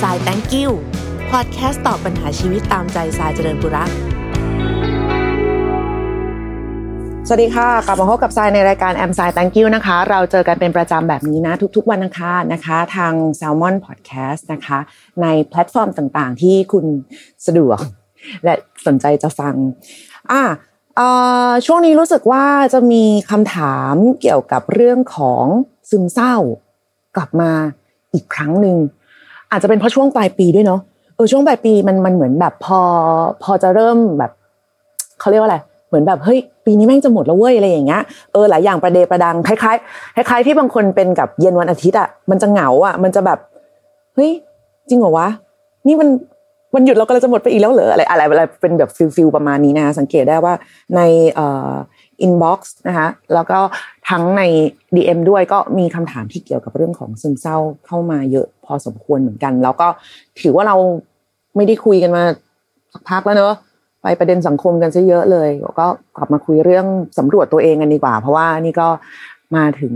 แอมไซแตงกิวพอดแคสต์ตอบปัญหาชีวิตตามใจสายเจริญบุรักสวัสดีค่ะ กลับมาพบกับทรายในรายการแอม i ซ Thank you นะคะ เราเจอกันเป็นประจำแบบนี้นะ ทุกๆ วันอังคารนะคะ ทาง Salmon Podcast นะคะ ในแพลตฟอร์มต่างๆ ที่คุณสะดวก และสนใจจะฟังอะช่วงนี้รู้สึกว่าจะมีคำถามเกี่ยวกับเรื่องของซึมเศร้ากลับมาอีกครั้งหนึ่ง อาจจะเป็นเพราะช่วงปลายปีด้วยเนาะเออช่วงปลายปีมันมันเหมือนแบบพอพอจะเริ่มแบบเขาเรียกว่าอะไรเหมือนแบบเฮ้ยปีนี้แม่งจะหมดแล้วเว้ยอะไรอย่างเงี้ยเออหลายอย่างประเดประดังคล้ายๆคล้ายที่บางคนเป็นกับเย็นวันอาทิตย์อะมันจะเหงาอะมันจะแบบเฮ้ยจริงเหรอวะนี่มันวันหยุดเราก็จะหมดไปอีกแล้วเหรออะไรอะไรอะไรเป็นแบบ feel feel ประมาณนี้นะสังเกตได้ว่าในเอ่อ inbox นะคะแล้วก็ทั้งใน DM ด้วยก็มีคำถามที่เกี่ยวกับเรื่องของซึมเศร้าเข้ามาเยอะพอสมควรเหมือนกัน แล้วก็ถือว่าเราไม่ได้คุยกันมาสักพักแล้วเนอะไปประเด็นสังคมกันซะเยอะเลย ก็กลับมาคุยเรื่องสำรวจตัวเองกันดีกว่า เพราะว่านี่ก็มาถึง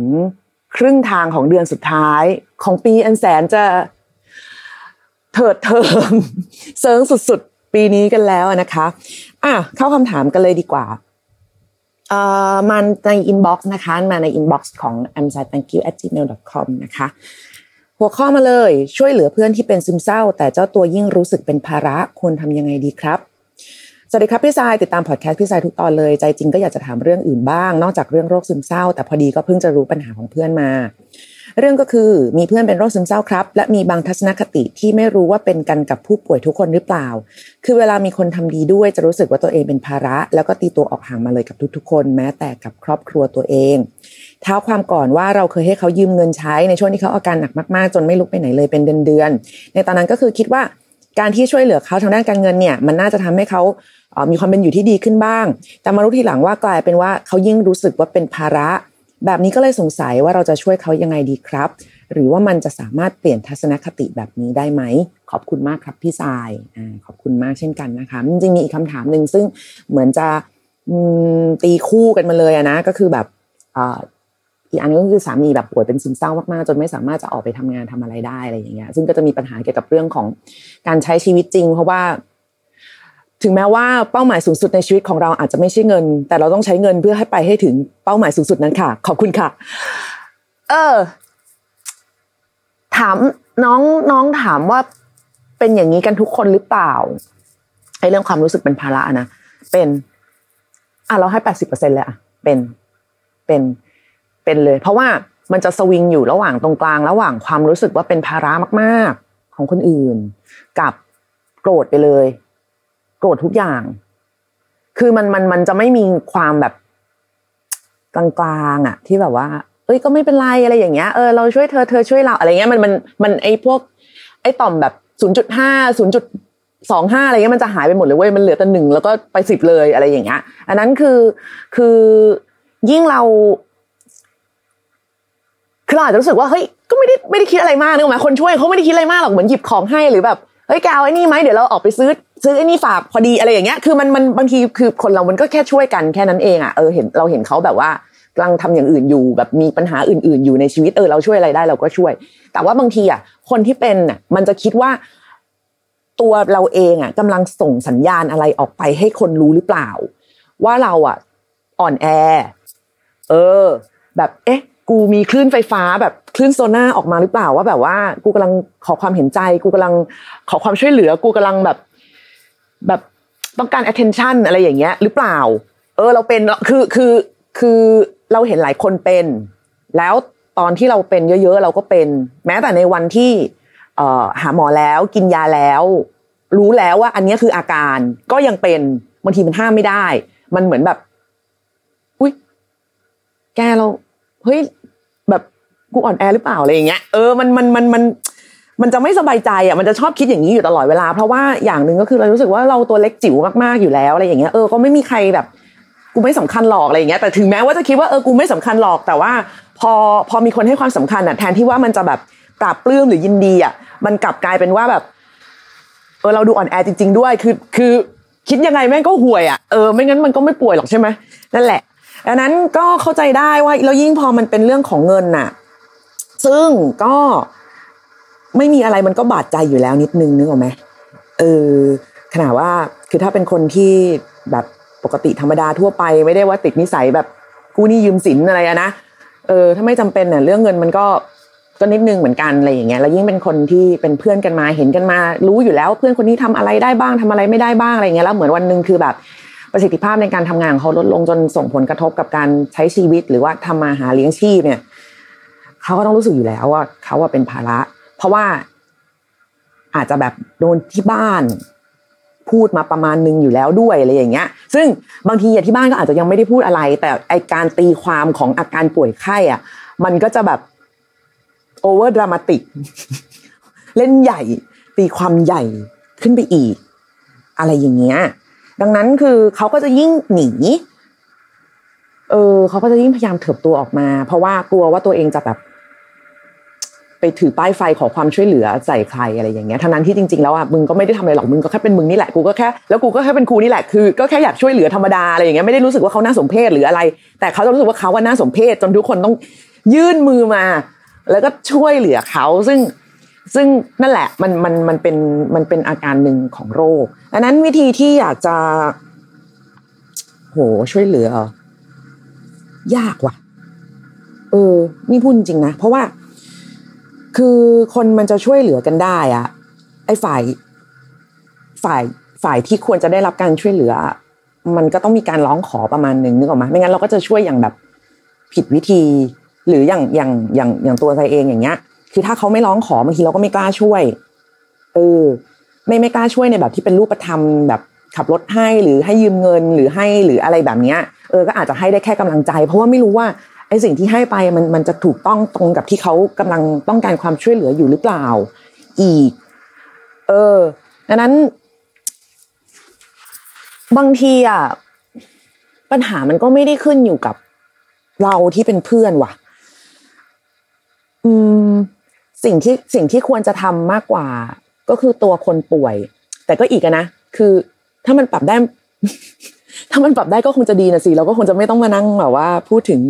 ครึ่งทางของเดือนสุดท้ายของปีอันแสนจะเถิดเทิมเซิงสุดๆ ปีนี้กันแล้วนะคะ อะเข้าคำถามกันเลยดีกว่า มาใน inbox นะคะ มาใน inbox ของ a m s i thank you at gmail com นะคะ หัวข้อมาเลยช่วยเหลือเพื่อนที่เป็นซึมเศร้า แต่เจ้าตัวยิ่งรู้สึกเป็นภาระควรทำยังไงดีครับสวัสดีครับพี่สายติดตามพอดแคสต์พี่สายทุกตอนเลย ใจจริงก็อยากจะถามเรื่องอื่นบ้าง นอกจากเรื่องโรคซึมเศร้า แต่พอดีก็เพิ่งจะรู้ปัญหาของเพื่อนมา เรื่องก็คือมีเพื่อนเป็นโรคซึมเศร้าครับ และมีบางทัศนคติที่ไม่รู้ว่าเป็นกันกับผู้ป่วยทุกคนหรือเปล่า คือเวลามีคนทำดีด้วยจะรู้สึกว่าตัวเองเป็นภาระ แล้วก็ตีตัวออกห่างมาเลยกับทุกๆ คนแม้แต่กับครอบครัวตัวเองเท้าความก่อนว่าเราเคยให้เขายืมเงินใช้ในช่วงที่เขาอาการหนักมากๆ จนไม่ลุกไปไหนเลยเป็นเดือนๆในตอนนั้นก็คือคิดว่าการที่ช่วยเหลือเขาทางด้านการเงินเนี่ยมันน่าจะทำให้เขามีความเป็นอยู่ที่ดีขึ้นบ้าง แต่มารู้ทีหลังว่ากลายเป็นว่าเขายิ่งรู้สึกว่าเป็นภาระ แบบนี้ก็เลยสงสัยว่าเราจะช่วยเขายังไงดีครับ หรือว่ามันจะสามารถเปลี่ยนทัศนคติแบบนี้ได้ไหม ขอบคุณมากครับพี่ทรายอขอบคุณมากเช่นกันนะคะจริงๆมีอีกคำถามหนึ่งซึ่งเหมือนจะตีคู่กันมาเลยนะก็คือแบบอีกอันนึงก็คือสามีแบบป่วยเป็นซึมเศร้ามากๆ จนไม่สามารถจะออกไปทำงานทำอะไรได้อะไรอย่างเงี้ยซึ่งก็จะมีปัญหาเกี่ยวกับเรื่องของการใช้ชีวิตจริง เพราะว่า ถึงแม้ว่าเป้าหมายสูงสุดในชีวิตของเราอาจจะไม่ใช่เงิน แต่เราต้องใช้เงินเพื่อให้ไปให้ถึงเป้าหมายสูงสุดนั้นค่ะ ขอบคุณค่ะ เออ ถามน้องน้องถามว่าเป็นอย่างนี้กันทุกคนหรือเปล่าไอ้เรื่องความรู้สึกเป็นภาระนะเป็นอะเราให้แปดสิบเปอร์เซ็นเลยอะเป็นเป็นเป็นเลย เพราะว่ามันจะสวิงอยู่ระหว่างตรงกลาง ระหว่างความรู้สึกว่าเป็นภาระมาก ๆ ของคนอื่น กับโกรธไปเลย โกรธทุกอย่าง คือมันมันมันจะไม่มีความแบบกลางๆอะ ที่แบบว่า เอ้ยก็ไม่เป็นไรอะไรอย่างเงี้ยเออเราช่วยเธอเธอช่วยเราอะไรเงี้ยมันมันมันไอพวก ไอต่อมแบบศูนย์จุดห้าศูนย์จุดสองห้าอะไรเงี้ยมันจะหายไปหมดเลยเว้ยมันเหลือแต่หนึ่งแล้วก็ไปสิบเลยอะไรอย่างเงี้ย อันนั้นคือคือยิ่งเราคือเราอาจจะรู้สึกว่าเฮ้ยก็ไม่ได้ไม่ได้คิดอะไรมากนึกออกไหมคนช่วยเขาไม่ได้คิดอะไรมากหรอกเหมือนหยิบของให้หรือแบบเฮ้ยแกเอาไอ้นี่ไหมเดี๋ยวเราออกไปซื้อ ซื้อไอ้นี่ฝากพอดีอะไรอย่างเงี้ยคือมันมันบางทีคือคนเรามันก็แค่ช่วยกันแค่นั้นเองอะเออเห็นเราเห็นเขาแบบว่ากำลังทำอย่างอื่นอยู่แบบมีปัญหาอื่น ๆ อยู่ในชีวิตเออเราช่วยอะไรได้เราก็ช่วย แต่ว่าบางทีอะคนที่เป็นอะมันจะคิดว่า ตัวเราเองอะกำลังส่งสัญญาณอะไรออกไปให้คนรู้หรือเปล่า ว่าเราอะอ่อนแอ เออ แบบเอ๊ะกูมีคลื่นไฟฟ้าแบบคลื่นโซน่าออกมาหรือเปล่าว่าแบบว่า กูกำลังขอความเห็นใจ กูกำลังขอความช่วยเหลือ กูกำลังแบบ แบบต้องการ attention อะไรอย่างเงี้ย หรือเปล่า เออเราเป็นคือคือคือเราเห็นหลายคนเป็น แล้วตอนที่เราเป็นเยอะๆเราก็เป็น แม้แต่ในวันที่เอ่อหาหมอแล้วกินยาแล้ว รู้แล้วว่า อันนี้คืออาการก็ยังเป็นบางทีมันห้ามไม่ได้ มันเหมือนแบบ อุ้ยแกเราเฮ้ยแบบกูอ่อนแอหรือเปล่าอะไรอย่างเงี้ยเออมันมันมันมัน มันจะไม่สบายใจอะมันจะชอบคิดอย่างนี้อยู่ตลอดเวลา เพราะว่าอย่างหนึ่งก็คือเรารู้สึกว่าเราตัวเล็กจิ๋วมากๆอยู่แล้วอะไรอย่างเงี้ยเออก็ไม่มีใครแบบกูไม่สำคัญหรอกอะไรอย่างเงี้ยแต่ถึงแม้ว่าจะคิดว่าเออกูไม่สำคัญหรอกแต่ว่า พอพอมีคนให้ความสำคัญอะแทนที่ว่ามันจะแบบปราบปลื้มหรือยินดีอะมันกลับกลายเป็นว่าแบบเออเราดูอ่อนแอจริง ๆ ด้วยคือคือคิดยังไงแม่งก็ห่วยอะเออไม่งั้นมันก็ไม่ป่วยหรอกใช่ไหมนั่นแหละดังนั้นก็เข้าใจได้ว่าแล้วยิ่งพอมันเป็นเรื่องของเงินน่ะ ซึ่งก็ ไม่มีอะไรมันก็บาดใจอยู่แล้วนิดนึงนึกออกไหมเออขนาดว่าคือถ้าเป็นคนที่แบบปกติธรรมดาทั่วไปไม่ได้ว่าติดนิสัยแบบกู้หนี้ยืมสินอะไรอะนะเออถ้าไม่จำเป็นเนี่ยเรื่องเงินมันก็ก็นิดนึงเหมือนกันอะไรอย่างเงี้ยแล้วยิ่งเป็นคนที่เป็นเพื่อนกันมาเห็นกันมา รู้อยู่แล้ว เพื่อนคนนี้ทำอะไรได้บ้างทำอะไรไม่ได้บ้างอะไรเงี้ยแล้วเหมือนวันหนึ่งคือแบบประสิทธิภาพในการทำงานของเขาลดลงจนส่งผลกระทบกับการใช้ชีวิต หรือว่าทำมาหาเลี้ยงชีพเนี่ยเขาก็ต้องรู้สึกอยู่แล้วว่าเขาว่าเป็นภาระ ราะว่า อาจจะแบบโดนที่บ้านพูดมาประมาณนึงอยู่แล้วด้วยอะไรอย่างเงี้ย ซึ่งบางทีอ่ที่บ้านก็อาจจะยังไม่ได้พูดอะไร แต่ไอการตีความของอาการป่วยไข้อะ มันก็จะแบบโอเวอร์ดรามาติก เล่นใหญ่ ตีความใหญ่ขึ้นไปอีก อะไรอย่างเงี้ย ดังนั้นคือเขาก็จะยิ่งหนี เออเขาก็จะยิ่งพยายามเถิบตัวออกมา เพราะว่ากลัวว่าตัวเองจะแบบ ไปถือป้ายไฟขอความช่วยเหลือใส่ใครอะไรอย่างเงี้ยทั้งนั้นที่จริงๆแล้วอะมึงก็ไม่ได้ทำอะไรหรอกมึงก็แค่เป็นมึงนี่แหละกูก็แค่แล้วกูก็แค่เป็นครูนี่แหละคือก็แค่อยากช่วยเหลือธรรมดาอะไรอย่างเงี้ยไม่ได้รู้สึกว่าเขาน่าสมเพชหรืออะไร แต่เขาจะรู้สึกว่าเขาว่าน่าสมเพชจนทุกคนต้องยื่นมือมา แล้วก็ช่วยเหลือเขาซึ่งซึ่งนั่นแหละมันมันมันเป็นมันเป็นอาการหนึ่งของโรคดังนั้นวิธีที่อยากจะ โหช่วยเหลือ ยากว่ะ เออ นี่พูดจริงนะเพราะว่า คือคนมันจะช่วยเหลือกันได้อะไอ้ฝ่ายฝ่ายฝ่ายที่ควรจะได้รับการช่วยเหลือ มันก็ต้องมีการร้องขอประมาณหนึ่งนึกออกไหมไม่งั้นเราก็จะช่วยอย่างแบบผิดวิธี หรืออย่างอย่างอย่างอย่างตัวใจเองอย่างเงี้ย คือถ้าเขาไม่ร้องขอบางทีเราก็ไม่กล้าช่วยเออไม่ไม่กล้าช่วยในแบบที่เป็นรูปธรรมแบบขับรถให้หรือให้ยืมเงินหรือให้หรืออะไรแบบเนี้ยเออก็อาจจะให้ได้แค่กำลังใจ เพราะว่าไม่รู้ว่า อ้สิ่งที่ให้ไปมันมันจะถูกต้องตรงกับที่เขากำลังต้องการความช่วยเหลืออยู่หรือเปล่า อีก เออดังนั้น บางทีอะปัญหามันก็ไม่ได้ขึ้นอยู่กับเราที่เป็นเพื่อนว่ะ อืม สิ่งที่สิ่งที่ควรจะทำมากกว่า ก็คือตัวคนป่วย แต่ก็อีกนะ คือ ถ้ามันปรับได้ถ้ามันปรับได้ก็คงจะดีนะสิเราก็คงจะไม่ต้องมานั่งแบบว่า พูดถึง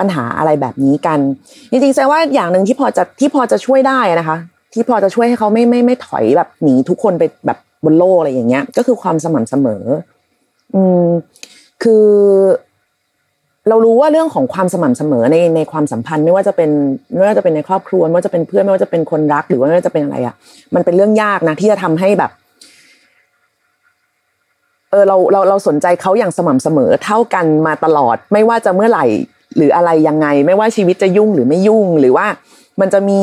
ปัญหาอะไรแบบนี้กัน จริงๆแสดงว่าอย่างหนึ่งที่พอจะที่พอจะช่วยได้นะคะ ที่พอจะช่วยให้เขาไม่ไม่ไม่ถอยแบบหนีทุกคนไปแบบบนโลกอะไรอย่างเงี้ย ก็คือความสม่ำเสมอ อืม คือ เรารู้ว่าเรื่องของความสม่ำเสมอในในความสัมพันธ์ ไม่ว่าจะเป็นไม่ว่าจะเป็นในครอบครัวไม่ว่าจะเป็นเพื่อนไม่ว่าจะเป็นคนรัก หรือว่าไม่ว่าจะเป็นอะไรอะ มันเป็นเรื่องยากนะที่จะทำให้แบบเออเราเราเราสนใจเขาอย่างสม่ำเสมอเท่ากันมาตลอด ไม่ว่าจะเมื่อไหร่ หรืออะไรยังไง ไม่ว่าชีวิตจะยุ่งหรือไม่ยุ่งหรือว่ามันจะมี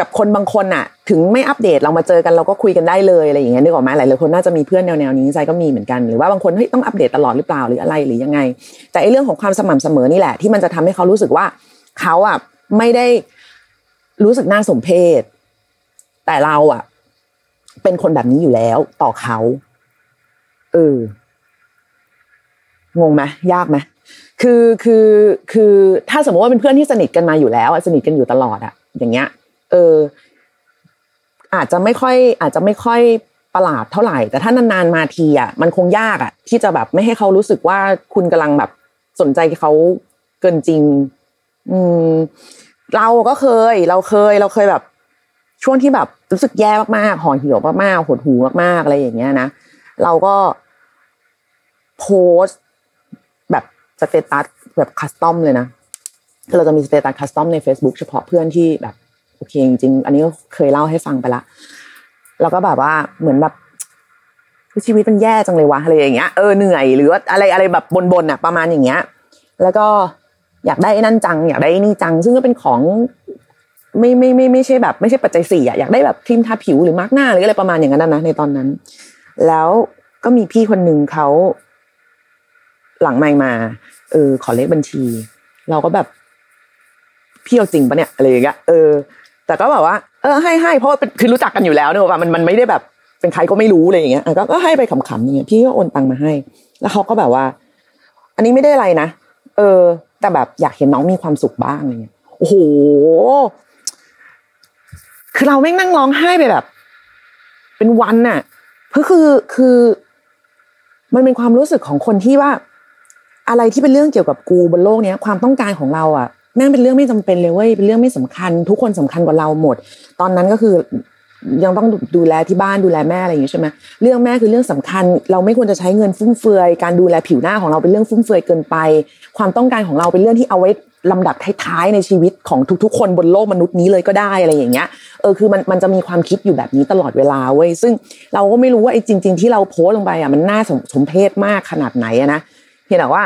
กับคนบางคนอะถึงไม่อัปเดตเรามาเจอกันเราก็คุยกันได้เลยอะไรอย่างเงี้ยนึกออกไหมหลายหลายคนน่าจะมีเพื่อนแนวๆนี้ใจก็มีเหมือนกันหรือว่าบางคนเฮ้ยต้องอัปเดตตลอดหรือเปล่าหรืออะไรหรือยังไง แต่ไอ้เรื่องของความสม่ำเสมอนี่แหละ ที่มันจะทำให้เขารู้สึกว่าเขาอะไม่ได้รู้สึกน่าสมเพชแต่เราอะเป็นคนแบบนี้อยู่แล้วต่อเขาเอองงไหมยากไหม คือคือคือถ้าสมมติว่าเป็นเพื่อนที่สนิทกันมาอยู่แล้วอะสนิทกันอยู่ตลอดอะอย่างเงี้ย เออ อาจจะไม่ค่อย อาจจะไม่ค่อยประหลาดเท่าไหร่ แต่ถ้านานๆมาทีอะมันคงยากอะที่จะแบบไม่ให้เขารู้สึกว่าคุณกำลังแบบสนใจเขาเกินจริง อืม เราก็เคย เราเคย เราเคยแบบ ช่วงที่แบบรู้สึกแย่มากๆห่อเหี่ยวมากๆหดหูมากๆอะไรอย่างเงี้ยนะเราก็โพสต์ status แบบ custom เลยนะคือเราจะมี status custom ใน Facebook เฉพาะเพื่อนที่แบบโอเคจริงๆอันนี้ก็เคยเล่าให้ฟังไปละแล้วก็แบบว่าเหมือนแบบชีวิตมันแย่จังเลยวะอะไรอย่างเงี้ยเออเหนื่อยหรือว่าอะไรอะไรแบบบ่นๆอะประมาณอย่างเงี้ย แล้วก็อยากได้นั่นจัง อยากได้นี่จัง ซึ่งก็เป็นของไม่ไม่ไม่ไม่ใช่แบบ ไม่ใช่ปัจจัยสี่อะอยากได้แบบครีมทาผิวหรือมาสก์หน้าหรืออะไรประมาณอย่างนั้นนะในตอนนั้น แล้วก็มีพี่คนหนึ่งเขา หลังไม่มาเออขอเลขบัญชี เราก็แบบพี่เอาจริงปะเนี่ยอะไรอย่างเงี้ยเออ แต่ก็แบบว่า เออให้ให้เพราะเป็นคือรู้จักกันอยู่แล้วเนอะว่ามันมันไม่ได้แบบเป็นใครก็ไม่รู้อะไรอย่างเงี้ยก็ก็ให้ไปขำๆอย่างเงี้ยพี่ก็โอนตังมาให้ แล้วเขาก็แบบว่า อันนี้ไม่ได้อะไรนะเออ แต่แบบอยากเห็นน้องมีความสุขบ้างอะไรเงี้ยโอ้โหคือเราแม่งนั่งร้องไห้ไปแบบ เป็นวันน่ะก็คือคือ มันเป็นความรู้สึกของคนที่ว่า อะไรที่เป็นเรื่องเกี่ยวกับกูบนโลกเนี้ยความต้องการของเราอะแม่งเป็นเรื่องไม่จำเป็นเลยเว้ยเป็นเรื่องไม่สำคัญ ทุกคนสำคัญกว่าเราหมด ตอนนั้นก็คือยังต้องดูแลที่บ้านดูแลแม่อะไรอย่างงี้ใช่ไหมเรื่องแม่คือเรื่องสำคัญ เราไม่ควรจะใช้เงินฟุ่มเฟือย การดูแลผิวหน้าของเราเป็นเรื่องฟุ่มเฟือยเกินไป ความต้องการของเราเป็นเรื่องที่เอาไว้ลำดับท้ายๆในชีวิตของทุกๆ คนบนโลกมนุษย์นี้เลยก็ได้อะไรอย่างเงี้ยเออคือมันมันจะมีความคิดอยู่แบบนี้ตลอดเวลาเว้ยซึ่งเราก็ไม่รู้ว่าไอ้จริง ๆ ที่เราโพสลงไปอะมันน่าสมเพชมากขนาดไหนนะ เพียงแต่ว่า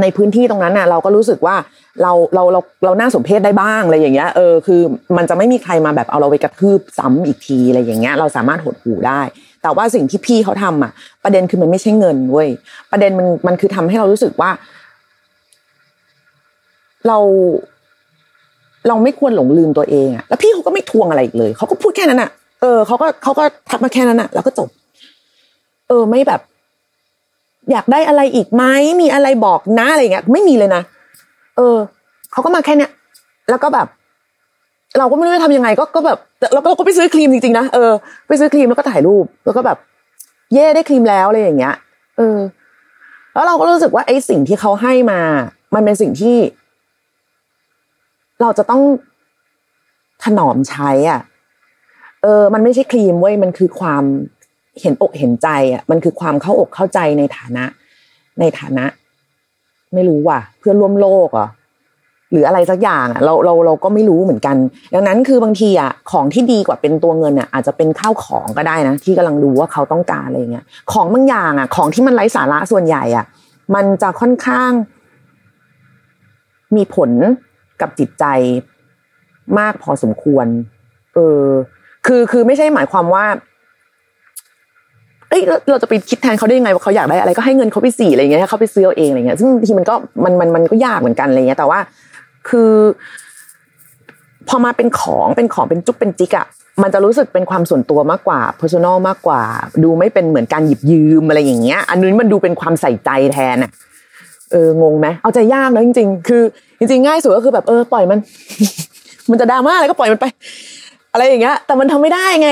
ในพื้นที่ตรงนั้นน่ะ เราก็รู้สึกว่าเราเราเราเราน่าสมเพชได้บ้างอะไรอย่างเงี้ยเออคือ มันจะไม่มีใครมาแบบเอาเราไปกระทืบซ้ำอีกทีอะไรอย่างเงี้ย เราสามารถหดหูได้ แต่ว่าสิ่งที่พี่เขาทำอะ ประเด็นคือมันไม่ใช่เงินเว้ยประเด็นมันมันคือทำให้เรารู้สึกว่า เราเราไม่ควรหลงลืมตัวเองอะแล้วพี่เขาก็ไม่ทวงอะไรอีกเลยเขาก็พูดแค่นั้นอะ เออเขาก็เขาก็ทักมาแค่นั้นอะ แล้วก็จบ เออ ไม่แบบ อยากได้อะไรอีกไหมมีอะไรบอกนะอะไรเงี้ยไม่มีเลยนะเออเขาก็มาแค่เนี้ยแล้วก็แบบ เราก็ไม่รู้จะทำยังไง ก็ก็แบบเราก็ก็ไปซื้อครีมจริงๆนะเออไปซื้อครีมแล้วก็ถ่ายรูป แล้วก็แบบ เย่ได้ครีมแล้วอะไรอย่างเงี้ย เออ แล้วเราก็รู้สึกว่าไอ้สิ่งที่เขาให้มา มันเป็นสิ่งที่ เราจะต้องถนอมใช้ อะ เออ มันไม่ใช่ครีมเว้ยมันคือความ เห็นอกเห็นใจอะมันคือความเข้าอกเข้าใจในฐานะ ในฐานะ ไม่รู้ว่ะ เพื่อนร่วมโลกอะหรืออะไรสักอย่างอะเราเราเราก็ไม่รู้เหมือนกัน ดังนั้นคือบางทีอะของที่ดีกว่าเป็นตัวเงินอะอาจจะเป็นข้าวของก็ได้นะ ที่กำลังดูว่าเขาต้องการอะไรเงี้ยของบางอย่างอะ ของที่มันไร้สาระส่วนใหญ่อะ มันจะค่อนข้าง มีผลกับจิตใจมากพอสมควร เออ คือคือไม่ใช่หมายความว่า เอ้ยเราจะไปคิดแทนเขาได้ยังไงว่าเขาอยากได้อะไรก็ให้เงินเขาไปสี่อะไรเงี้ยเขาไปซื้อเอาเองอะไรเงี้ยซึ่งทีมันก็มันมันมันก็ยากเหมือนกันอะไรเงี้ย แต่ว่า คือ พอมาเป็นของเป็นของเป็นจุกเป็นจิกอะมันจะรู้สึกเป็นความส่วนตัวมากกว่า personal มากกว่า ดูไม่เป็นเหมือนการหยิบยืมอะไรอย่างเงี้ย อันนี้มันดูเป็นความใส่ใจแทนอะเอองงไหมเอาใจยากนะจริง ๆ คือ จริง ๆ ง่ายสุดก็คือแบบเออปล่อยมัน มันจะดราม่าอะไรก็ปล่อยมันไป อะไรอย่างเงี้ย แต่มันทำไม่ได้ไง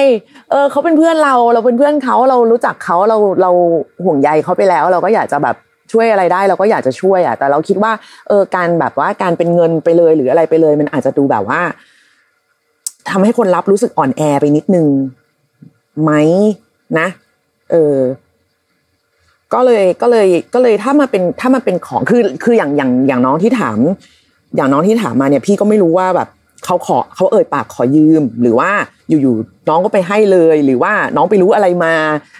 เออเขาเป็นเพื่อนเราเราเป็นเพื่อนเขาเรารู้จักเขาเราเราห่วงใยเขาไปแล้ว เราก็อยากจะแบบช่วยอะไรได้เราก็อยากจะช่วยอะแต่เราคิดว่าเออการแบบว่าการเป็นเงินไปเลยหรืออะไรไปเลย มันอาจจะดูแบบว่าทำให้คนรับรู้สึกอ่อนแอไปนิดนึงไหมนะ เออ ก็เลยก็เลยก็เลยถ้ามาเป็นถ้ามาเป็นของคือคืออย่างอย่างอย่างน้องที่ถาม อย่างน้องที่ถามมาเนี่ย พี่ก็ไม่รู้ว่าแบบ เขาขอเขาเอ่ยปากขอยืม หรือว่าอยู่ๆน้องก็ไปให้เลย หรือว่าน้องไปรู้อะไรมา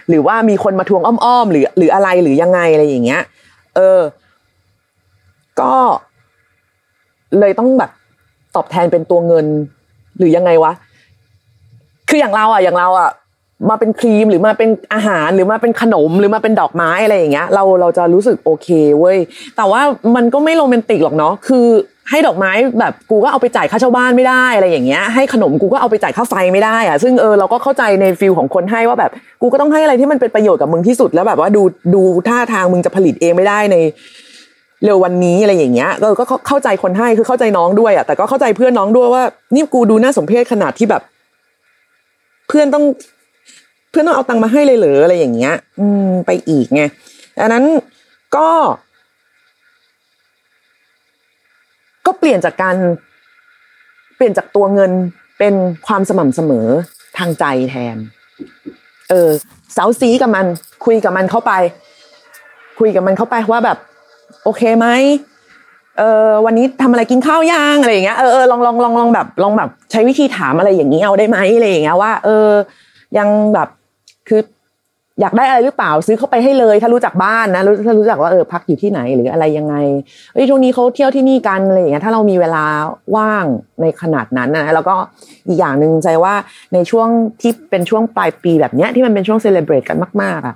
หรือว่ามีคนมาทวงอ้อมๆหรือ หรืออะไรหรือยังไงอะไรอย่างเงี้ย เออ ก็เลยต้องแบบตอบแทนเป็นตัวเงิน หรือยังไงวะ คืออย่างเราอะอย่างเราอะมาเป็นครีมหรือมาเป็นอาหารหรือมาเป็นขนมหรือมาเป็นดอกไม้อะไรอย่างเงี้ย เราเราจะรู้สึกโอเคเว้ยแต่ว่ามันก็ไม่โรแมนติกหรอกเนาะคือ ให้ดอกไม้แบบกูก็เอาไปจ่ายค่าเช่าบ้านไม่ได้อะไรอย่างเงี้ยให้ขนมกูก็เอาไปจ่ายค่าไฟไม่ได้อะซึ่งเออเราก็เข้าใจในฟิลของคนให้ว่าแบบกูก็ต้องให้อะไรที่มันเป็นประโยชน์กับมึงที่สุดแล้วแบบว่าดูดูท่าทางมึงจะผลิตเองไม่ได้ในเร็ววันนี้อะไรอย่างเงี้ยก็ก็เข้าใจคนให้คือเข้าใจน้องด้วยอะแต่ก็เข้าใจเพื่อนน้องด้วยว่านี่กูดูน่าสมเพชขนาดที่แบบ เพื่อนต้อง เพื่อนต้องเอาตังค์มาให้เลยเหรออะไรอย่างเงี้ย อืม ไปอีกไงดังนั้นก็ ก็เปลี่ยนจากการเปลี่ยนจากตัวเงินเป็นความสม่ำเสมอทางใจแทน เออสาสีกับมัน คุยกับมันเข้าไป คุยกับมันเข้าไปว่าแบบ โอเคไหมเออวันนี้ทำอะไรกินข้าวยังอะไรอย่างเงี้ยเออเออลองลองลองลองแบบลองแบบ ใช้วิธีถามอะไรอย่างนี้เอาได้ไหมอะไรอย่างเงี้ยว่า เออ ยังแบบคือ อยากได้อะไรหรือเปล่าซื้อเข้าไปให้เลย ถ้ารู้จักบ้านนะรู้ถ้ารู้จักว่าเออพักอยู่ที่ไหนหรืออะไรยังไงเอ้ยช่วงนี้เขาเที่ยวที่นี่กันอะไรอย่างเงี้ยถ้าเรามีเวลาว่างในขนาดนั้นนะแล้วก็อีกอย่างหนึ่งใจว่าในช่วงที่เป็นช่วงปลายปีแบบเนี้ยที่มันเป็นช่วงเซเลบรตกันมาก ๆอะ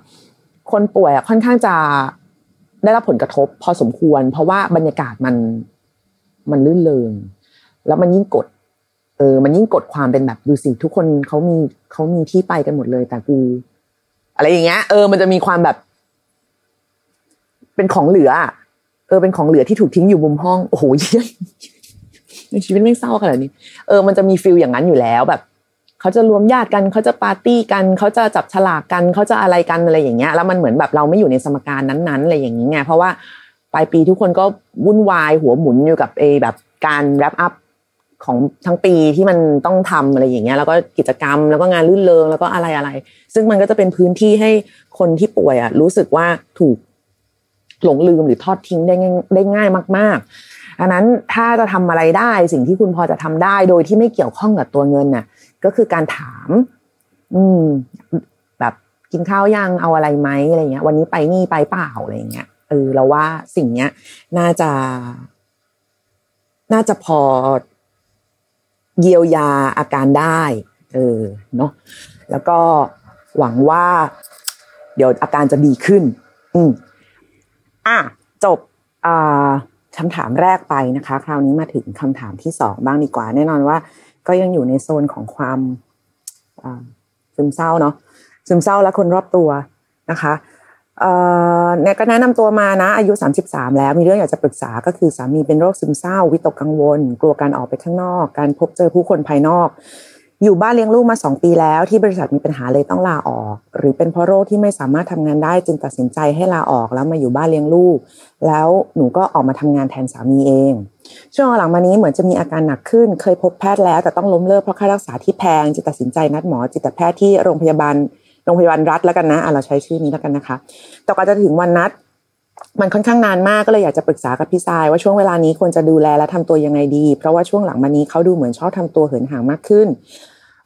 คนป่วยอะค่อนข้างจะได้รับผลกระทบ พอสมควร เพราะว่าบรรยากาศมันมันลื่นเลงแล้วมันยิ่งกด เออ มันยิ่งกดความเป็นแบบดูสิทุกคนเขามีเขามีที่ไปกันหมดเลย แต่กู อะไรอย่างเงี้ย เออ มันจะมีความแบบ เป็นของเหลือ เออ เป็นของเหลือที่ถูกทิ้งอยู่มุมห้อง โอ้โหเยี่ยในชีวิตไม่เศร้าขนาดนี้ เออ มันจะมีฟิลอย่างนั้นอยู่แล้วแบบเขาจะรวมญาติกันเขาจะปาร์ตี้กันเขาจะจับฉลากกันเขาจะอะไรกันอะไรอย่างเงี้ย แล้วมันเหมือนแบบเราไม่อยู่ในสมการนั้นๆอะไรอย่างเงี้ยเพราะว่าปลายปีทุกคนก็วุ่นวายหัวหมุนอยู่กับเอแบบการแรปอัพ ของทั้งปีที่มันต้องทำอะไรอย่างเงี้ยแล้วก็กิจกรรมแล้วก็งานลื่นเลงแล้วก็อะไรอะไร ซึ่งมันก็จะเป็นพื้นที่ให้คนที่ป่วยอะรู้สึกว่าถูกหลงลืมหรือทอดทิ้งได้ง่ายได้ง่ายมาก ๆ อันนั้นถ้าจะทำอะไรได้สิ่งที่คุณพอจะทำได้ โดยที่ไม่เกี่ยวข้องกับตัวเงินน่ะ ก็คือการถาม อืม แบบกินข้าวยังเอาอะไรไหมอะไรเงี้ย วันนี้ไปนี่ไปเปล่าอะไรเงี้ยเออเราว่าสิ่งเนี้ย น่าจะ น่าจะพอ เยียวยาอาการได้เออเนาะแล้วก็หวังว่า เดี๋ยวอาการจะดีขึ้น อืมอะจบอ่าคำถามแรกไปนะคะ คราวนี้มาถึงคำถามที่สองบ้างดีกว่า แน่นอนว่า ก็ยังอยู่ในโซนของความซึมเศร้าเนาะซึมเศร้าและคนรอบตัวนะคะ เนี่ยก็แนะนำตัวมานะ อายุ 33 แล้วมีเรื่องอยากจะปรึกษาก็คือสามีเป็นโรคซึมเศร้า วิตกกังวล กลัวการออกไปข้างนอก การพบเจอผู้คนภายนอก อยู่บ้านเลี้ยงลูกมา 2 ปีแล้ว ที่บริษัทมีปัญหาเลยต้องลาออก หรือเป็นเพราะโรคที่ไม่สามารถทำงานได้จึงตัดสินใจให้ลาออกแล้วมาอยู่บ้านเลี้ยงลูก แล้วหนูก็ออกมาทำงานแทนสามีเอง ช่วงหลังมานี้เหมือนจะมีอาการหนักขึ้น เคยพบแพทย์แล้ว แต่ต้องล้มเลิกเพราะค่ารักษาที่แพงจึงตัดสินใจนัดหมอจิตแพทย์ที่โรงพยาบาล โรงพยาบาลรัฐแล้วกันนะอะเราใช้ชื่อนี้แล้วกันนะคะแต่กว่าจะถึงวันนัด มันค่อนข้างนานมากก็เลยอยากจะปรึกษากับพี่ทรายว่าช่วงเวลานี้ควรจะดูแลและทำตัวยังไงดี เพราะว่าช่วงหลังมานี้เขาดูเหมือนชอบทำตัวเหินห่างมากขึ้น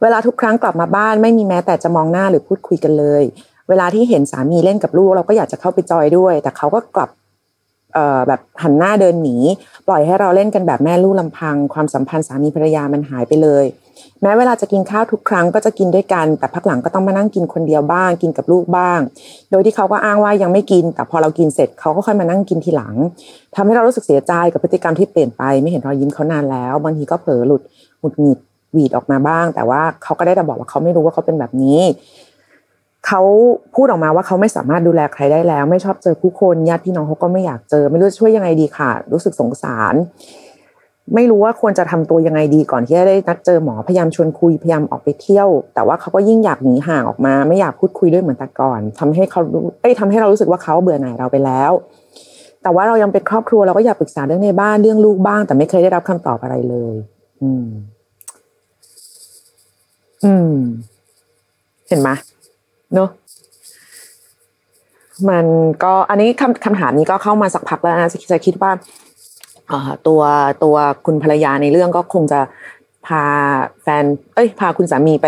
เวลาทุกครั้งกลับมาบ้านไม่มีแม้แต่จะมองหน้าหรือพูดคุยกันเลย เวลาที่เห็นสามีเล่นกับลูกเราก็อยากจะเข้าไปจอยด้วย แต่เขาก็กลับแบบหันหน้าเดินหนี ปล่อยให้เราเล่นกันแบบแม่ลูกลำพัง ความสัมพันธ์สามีภรรยามันหายไปเลย แม้เวลาจะกินข้าวทุกครั้งก็จะกินด้วยกัน แต่พักหลังก็ต้องมานั่งกินคนเดียวบ้าง กินกับลูกบ้าง โดยที่เขาก็อ้างว่ายังไม่กิน แต่พอเรากินเสร็จเขาก็ค่อยมานั่งกินทีหลังทำให้เรารู้สึกเสียใจกับพฤติกรรมที่เปลี่ยนไป ไม่เห็นรอยยิ้มเขานานแล้ว บางทีก็เผลอหลุดหงุดหงิดหวีดออกมาบ้าง แต่ว่าเขาก็ได้แต่บอกว่าเขาไม่รู้ว่าเขาเป็นแบบนี้เขาพูดออกมาว่าเขาไม่สามารถดูแลใครได้แล้ว ไม่ชอบเจอผู้คนญาติพี่น้องเขาก็ไม่อยากเจอ ไม่รู้ช่วยยังไงดีค่ะ รู้สึกสงสาร ไม่รู้ว่าควรจะทำตัวยังไงดีก่อนที่จะได้นัดเจอหมอพยายามชวนคุยพยายามออกไปเที่ยว แต่ว่าเขาก็ยิ่งอยากหนีห่างออกมา ไม่อยากพูดคุยด้วยเหมือนแต่ก่อนทำให้เขาเอ้ยทำให้เรารู้สึกว่าเขาเบื่อหน่ายเราไปแล้ว แต่ว่าเรายังเป็นครอบครัวเราก็อยากปรึกษาเรื่องในบ้านเรื่องลูกบ้าง แต่ไม่เคยได้รับคำตอบอะไรเลย อืม อืม เห็นไหมเนอะมันก็อันนี้คำคำถามนี้ก็เข้ามาสักพักแล้วนะจะคิดว่า ตัวตัวคุณภรรยาในเรื่องก็คงจะพาแฟน เอ้ย พาคุณสามีไป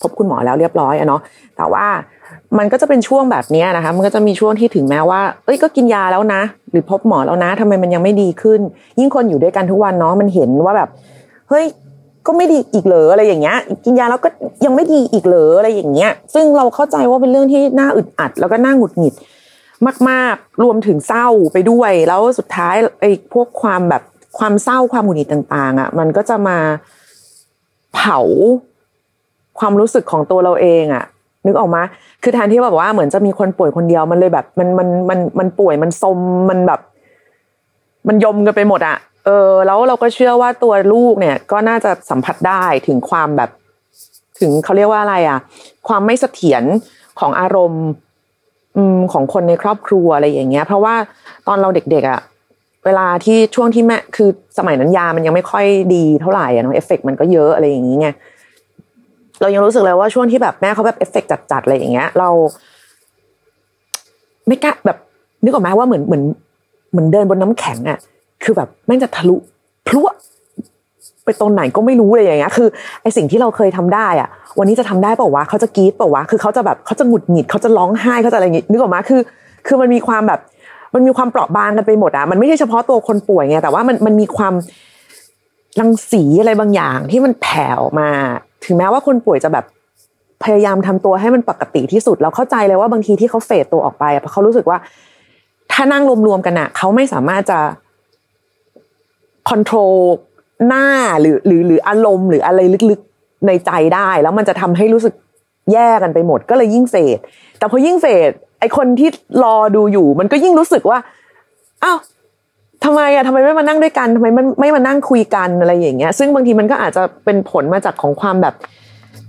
พบคุณหมอแล้วเรียบร้อยอะเนาะ แต่ว่ามันก็จะเป็นช่วงแบบนี้นะคะ มันก็จะมีช่วงที่ถึงแม้ว่า เอ้ย ก็กินยาแล้วนะ หรือพบหมอแล้วนะทำไมมันยังไม่ดีขึ้น ยิ่งคนอยู่ด้วยกันทุกวันเนาะ มันเห็นว่าแบบ เฮ้ย ก็ไม่ดีอีกเหรออะไรอย่างเงี้ย กินยาแล้วก็ยังไม่ดีอีกเหรออะไรอย่างเงี้ย ซึ่งเราเข้าใจว่าเป็นเรื่องที่น่าอึดอัด แล้วก็น่าหงุดหงิด มาก ๆ รวมถึงเศร้าไปด้วย แล้วสุดท้ายไอ้พวกความแบบความเศร้าความหงุดหงิดต่าง ๆ อะ มันก็จะมาเผาความรู้สึกของตัวเราเองอะ นึกออกมาคือแทนที่แบบว่าเหมือนจะมีคนป่วยคนเดียวมันเลยแบบ มันมันมันมันป่วยมันซมมันแบบ มันยมกันไปหมดอะเออ แล้วเราก็เชื่อว่าตัวลูกเนี่ย ก็น่าจะสัมผัสได้ถึงความแบบ ถึงเขาเรียกว่าอะไรอะ ความไม่เสถียรของอารมณ์ ของคนในครอบครัวอะไรอย่างเงี้ย เพราะว่าตอนเราเด็กๆอะเวลาที่ช่วงที่แม่คือสมัยนั้นยามันยังไม่ค่อยดีเท่าไหร่อะเนาะเอฟเฟกมันก็เยอะอะไรอย่างเงี้ไงเรายังรู้สึกเลยว่าช่วงที่แบบแม่เขาแบบเอฟเฟกจัดๆอะไรอย่างเงี้ย เรา ไม่กล้าแบบ นึกออกไหมว่าเหมือนเหมือนเหมือนเดินบนน้ำแข็งอะ คือแบบแม่งจะทะลุพลุ ไปตรงไหนก็ไม่รู้เลยอย่างเงี้ยคือไอสิ่งที่เราเคยทำได้อะวันนี้จะทำได้เปล่าวะเขาจะกรี๊ดเปล่าวะคือเขาจะแบบเขาจะหงุดหงิดเขาจะร้องไห้เขาจะอะไรอย่างงี้นึกออกไหมคือ คือมันมีความแบบ มันมีความเปราะบางกันไปหมดอะมันไม่ใช่เฉพาะตัวคนป่วยไงแต่ว่ามันมันมีความรังสีอะไรบางอย่างที่มันแผ่ออกมา ถึงแม้ว่าคนป่วยจะแบบพยายามทำตัวให้มันปกติที่สุดเราเข้าใจเลยว่าบางทีที่เขาเฟดตัวออกไปเพราะเขารู้สึกว่า ถ้านั่งรวมๆกันอะเขาไม่สามารถจะคอนโทรล หน้าหรือหรือหรืออารมณ์หรืออะไรลึกๆในใจได้ แล้วมันจะทำให้รู้สึกแย่กันไปหมดก็เลยยิ่งเฟดแต่พอยิ่งเฟดไอคนที่รอดูอยู่ มันก็ยิ่งรู้สึกว่าอ้าวทำไมอะทำไมไม่มานั่งด้วยกันทำไมมันไม่มานั่งคุยกันอะไรอย่างเงี้ย ซึ่งบางทีมันก็อาจจะเป็นผลมาจากของความแบบ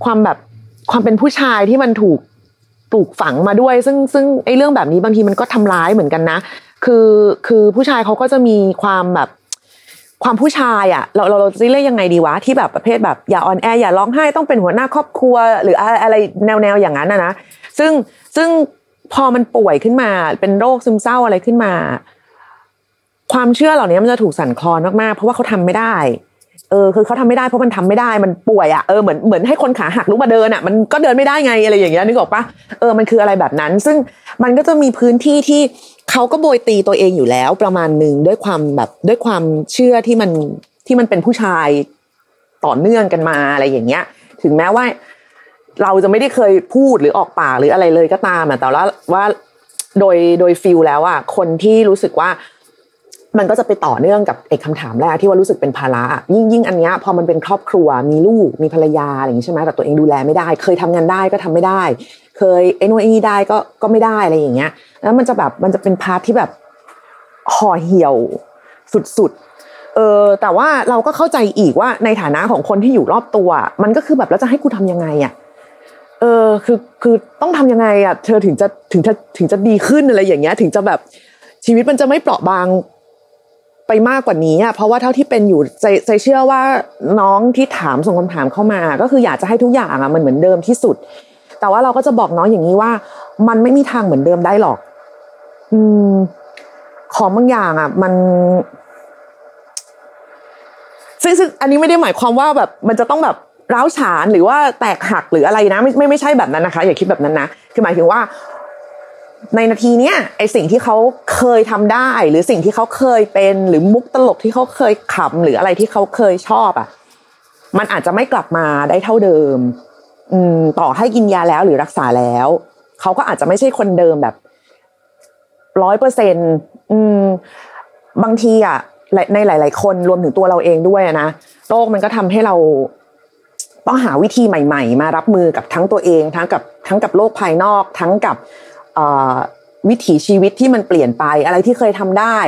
ความแบบความเป็นผู้ชายที่มันถูกปลูกฝังมาด้วย ซึ่งซึ่งไอ้เรื่องแบบนี้บางทีมันก็ทำร้ายเหมือนกันนะ คือคือผู้ชายเขาก็จะมีความแบบ ความผู้ชายอะเราเราเราจะเรียกยังไงดีวะที่แบบประเภทแบบอย่าอ่อนแออย่าร้องไห้ต้องเป็นหัวหน้าครอบครัว หรืออะไรแนวแนวอย่างนั้นนะนะซึ่งซึ่งพอมันป่วยขึ้นมา เป็นโรคซึมเศร้าอะไรขึ้นมา ความเชื่อเหล่านี้มันจะถูกสั่นคลอนมากๆเพราะว่าเขาทำไม่ได้เออคือเขาทำไม่ได้เพราะมันทำไม่ได้มันป่วยอะเออเหมือนเหมือนให้คนขาหักลุกมาเดินอะมันก็เดินไม่ได้ไงอะไรอย่างเงี้ยนึกออกปะเออมันคืออะไรแบบนั้น ซึ่งมันก็จะมีพื้นที่ที่ เขาก็โบยตีตัวเองอยู่แล้วประมาณหนึ่งด้วยความแบบด้วยความเชื่อที่มันที่มันเป็นผู้ชายต่อเนื่องกันมาอะไรอย่างเงี้ย ถึงแม้ว่า เราจะไม่ได้เคยพูดหรือออกปากหรืออะไรเลยก็ตามอะแต่ว่าว่าโดยโดยฟิลแล้วอะคนที่รู้สึกว่ามันก็จะไปต่อเนื่องกับไอ้คำถามแรกที่ว่ารู้สึกเป็นภาระยิ่งยิ่งอันเนี้ยพอมันเป็นครอบครัวมีลูกมีภรรยาอะไรอย่างนี้ใช่ไหมแต่ตัวเองดูแลไม่ได้ เคยทำงานได้ก็ทำไม่ได้ เคยไอ้นู่นไอ้นี่ได้ก็ก็ไม่ได้อะไรอย่างเงี้ย แล้วมันจะแบบมันจะเป็น part ที่แบบห่อเหี่ยวสุดๆ เออแต่ว่าเราก็เข้าใจอีกว่าในฐานะของคนที่อยู่รอบตัว มันก็คือแบบแล้วจะให้กูทำยังไงอะเออคือคือต้องทำยังไงอะเธอถึงจะถึงจะถึงจะดีขึ้นอะไรอย่างเงี้ย ถึงจะแบบชีวิตมันจะไม่เปราะบางไปมากกว่านี้อะเพราะว่าเท่าที่เป็นอยู่ใจใจเชื่อว่าน้องที่ถามส่งคำถามเข้ามา ก็คืออยากจะให้ทุกอย่างอะมันเหมือนเดิมที่สุด แต่ว่าเราก็จะบอกน้องอย่างนี้ว่า มันไม่มีทางเหมือนเดิมได้หรอก อืม ของบางอย่างอะ มันซึ่งซึ่งอันนี้ไม่ได้หมายความว่าแบบมันจะต้องแบบร้าวฉานหรือว่าแตกหักหรืออะไรนะ ไม่ไม่ไม่ใช่แบบนั้นนะคะ อย่าคิดแบบนั้นนะคือหมายถึงว่า ในนาทีเนี้ยไอสิ่งที่เขาเคยทำได้ หรือสิ่งที่เขาเคยเป็น หรือมุกตลกที่เขาเคยขำหรืออะไรที่เขาเคยชอบอะ มันอาจจะไม่กลับมาได้เท่าเดิม ต่อให้กินยาแล้วหรือรักษาแล้วเขาก็อาจจะไม่ใช่คนเดิมแบบร้อยเปอร์เซ็นอืมบางทีอะในหลาย ๆ คนรวมถึงตัวเราเองด้วยนะโรคมันก็ทำให้เราต้องหาวิธีใหม่ ๆ มารับมือกับทั้งตัวเอง ทั้งกับทั้งกับโลกภายนอก ทั้งกับวิถีชีวิตที่มันเปลี่ยนไปอะไรที่เคยทำได้